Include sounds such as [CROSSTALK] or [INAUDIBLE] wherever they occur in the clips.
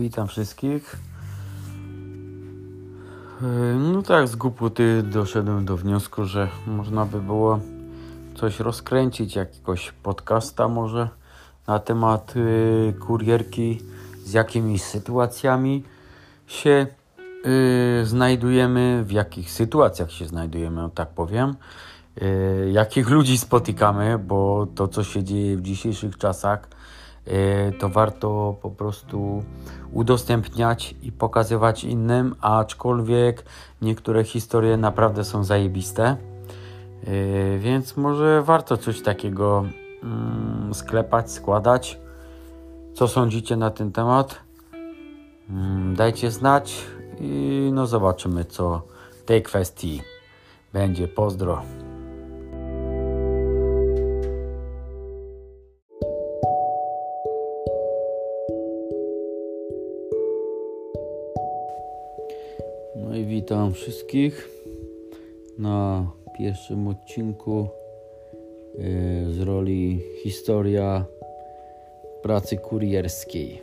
Witam wszystkich. Yy, no tak, z głupoty doszedłem do wniosku, że można by było coś rozkręcić, jakiegoś podcasta może na temat yy, kurierki, z jakimi sytuacjami się yy, znajdujemy, w jakich sytuacjach się znajdujemy, tak powiem, jakich ludzi spotykamy, bo to, co się dzieje w dzisiejszych czasach, to warto po prostu udostępniać i pokazywać innym, aczkolwiek niektóre historie naprawdę są zajebiste. E, więc może warto coś takiego mm, sklepać, składać. Co sądzicie na ten temat? Mm, dajcie znać i no zobaczymy, co w tej kwestii będzie. Pozdro. No i witam wszystkich na pierwszym odcinku e, z roli Historia pracy kurierskiej.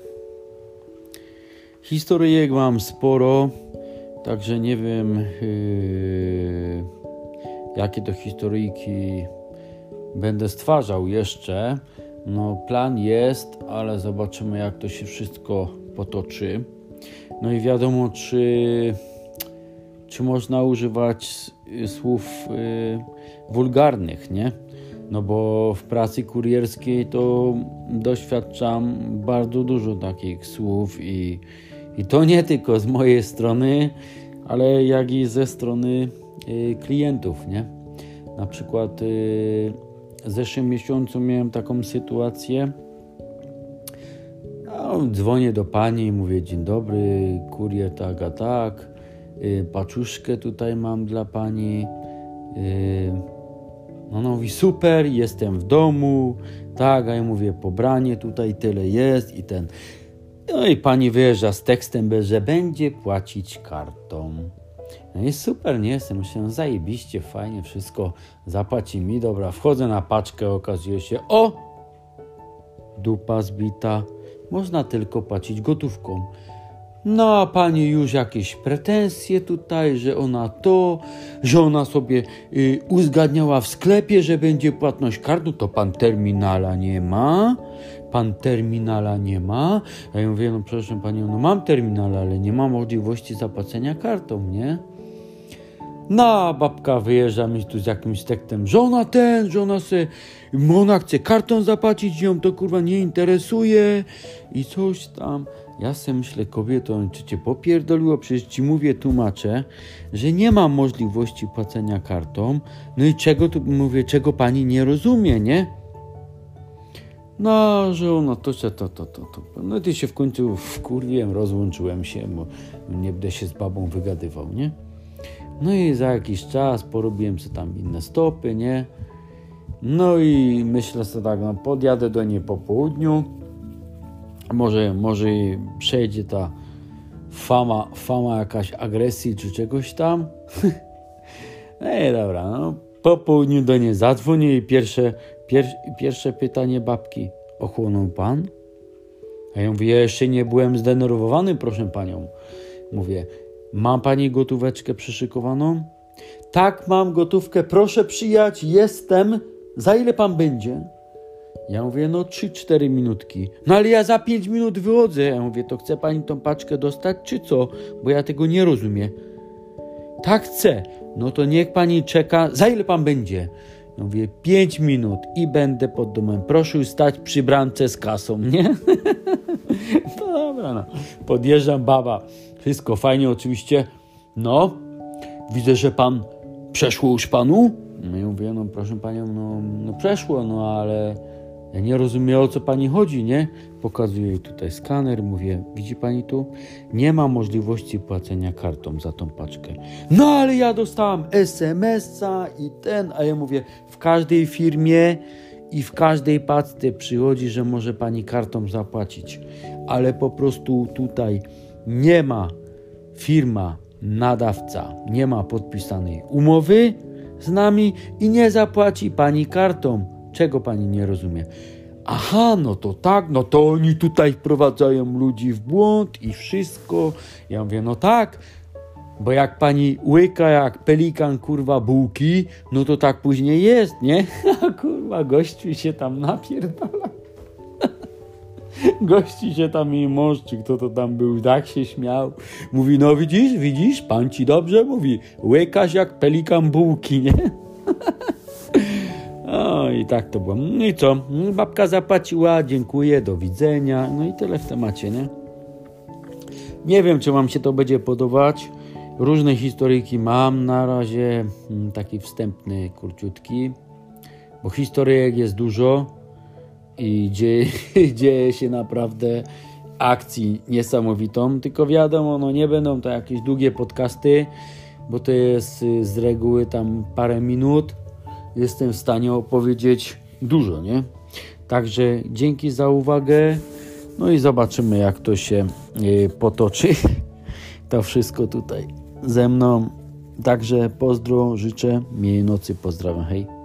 Historyjek mam sporo, także nie wiem e, jakie to historyjki będę stwarzał jeszcze. No plan jest, ale zobaczymy jak to się wszystko potoczy. No i wiadomo, czy czy można używać słów y, wulgarnych, nie? No bo w pracy kurierskiej to doświadczam bardzo dużo takich słów i, i to nie tylko z mojej strony, ale jak i ze strony y, klientów, nie? Na przykład y, w zeszłym miesiącu miałem taką sytuację. No, dzwonię do pani mówię: Dzień dobry, kurier tak, a tak Y, paczuszkę tutaj mam dla pani. Y, no, no mówi, super, jestem w domu, tak, a ja mówię, pobranie tutaj tyle jest i ten. No i pani wyjeżdża z tekstem, że będzie płacić kartą. No i super, nie jestem, myślę, zajebiście, fajnie, wszystko zapłaci mi, dobra, wchodzę na paczkę, okazuje się, o, dupa zbita, można tylko płacić gotówką. No, a pani już jakieś pretensje tutaj, że ona to, że ona sobie y, uzgadniała w sklepie, że będzie płatność kartą, to pan terminala nie ma. Pan terminala nie ma. Ja mówię, no przepraszam panią, no mam terminal, ale nie mam możliwości zapłacenia kartą, nie? No, babka wyjeżdża mi tu z jakimś tekstem, żona ten, żona se, ona chce kartą zapłacić, ją to kurwa nie interesuje i coś tam. Ja sobie myślę, kobieto, czy cię popierdoliło? Przecież ci mówię, tłumaczę, że nie ma możliwości płacenia kartą. No i czego tu mówię, czego pani nie rozumie, nie? No, że ona to, to, to, to, to. No i się w końcu wkurwiłem, rozłączyłem się, bo nie będę się z babą wygadywał, nie? No i za jakiś czas porobiłem sobie tam inne stopy, nie? No i myślę sobie tak, no podjadę do niej po południu, może, może przejdzie ta fama, fama jakaś agresji czy czegoś tam. [LAUGHS] Ej, dobra, no. Po południu do niej zadzwonię i pierwsze, pier, pierwsze pytanie babki. Ochłonął pan? A ja mówię, jeszcze nie byłem zdenerwowany, proszę panią. Mówię, ma pani gotóweczkę przyszykowaną? Tak, mam gotówkę, proszę przyjać, jestem. Za ile pan będzie? Ja mówię, no 3-4 minutki. No ale ja za 5 minut wychodzę. Ja mówię, to chce pani tą paczkę dostać, czy co? Bo ja tego nie rozumiem. Tak chcę. No to niech pani czeka. Za ile pan będzie? Ja mówię, 5 minut i będę pod domem. Proszę stać przy bramce z kasą, nie? no [LAUGHS] dobra, no. Podjeżdżam, baba. Wszystko fajnie oczywiście. No, widzę, że pan przeszło już panu? No ja mówię, no proszę panią, no, no przeszło, no ale ja nie rozumiem o co pani chodzi, nie? Pokazuję jej tutaj skaner, mówię, widzi pani tu? Nie ma możliwości płacenia kartą za tą paczkę. No ale ja dostałam SMS-a i ten, a ja mówię, w każdej firmie i w każdej paczce przychodzi, że może pani kartą zapłacić, ale po prostu tutaj nie ma firma, nadawca, nie ma podpisanej umowy z nami i nie zapłaci pani kartą Czego pani nie rozumie? aha, no to tak, no to oni tutaj wprowadzają ludzi w błąd i wszystko. Ja mówię, no tak, bo jak pani łyka jak pelikan, kurwa, bułki, no to tak później jest, nie? [LAUGHS] A kurwa, gościu się tam napierdala. [LAUGHS] Gości się tam i mąż, czy kto to tam był, tak się śmiał. Mówi, no widzisz, widzisz, pan ci dobrze mówi, łykasz jak pelikan bułki, nie? [LAUGHS] O i tak to było. No i co? Babka zapłaciła, dziękuję, do widzenia. No i tyle w temacie, nie? Nie wiem, czy wam się to będzie podobać. Różne historyjki mam na razie, mm, taki wstępny, kurciutki, bo historyjek jest dużo i dzieje, [LAUGHS] dzieje się naprawdę akcji niesamowitą, tylko wiadomo, no nie będą to jakieś długie podcasty, bo to jest y, z reguły tam parę minut. Jestem w stanie opowiedzieć dużo, nie? Także dzięki za uwagę. No i zobaczymy, jak to się y, potoczy. [LAUGHS] To wszystko tutaj ze mną. Także pozdro, życzę miłej nocy, pozdrawiam, hej.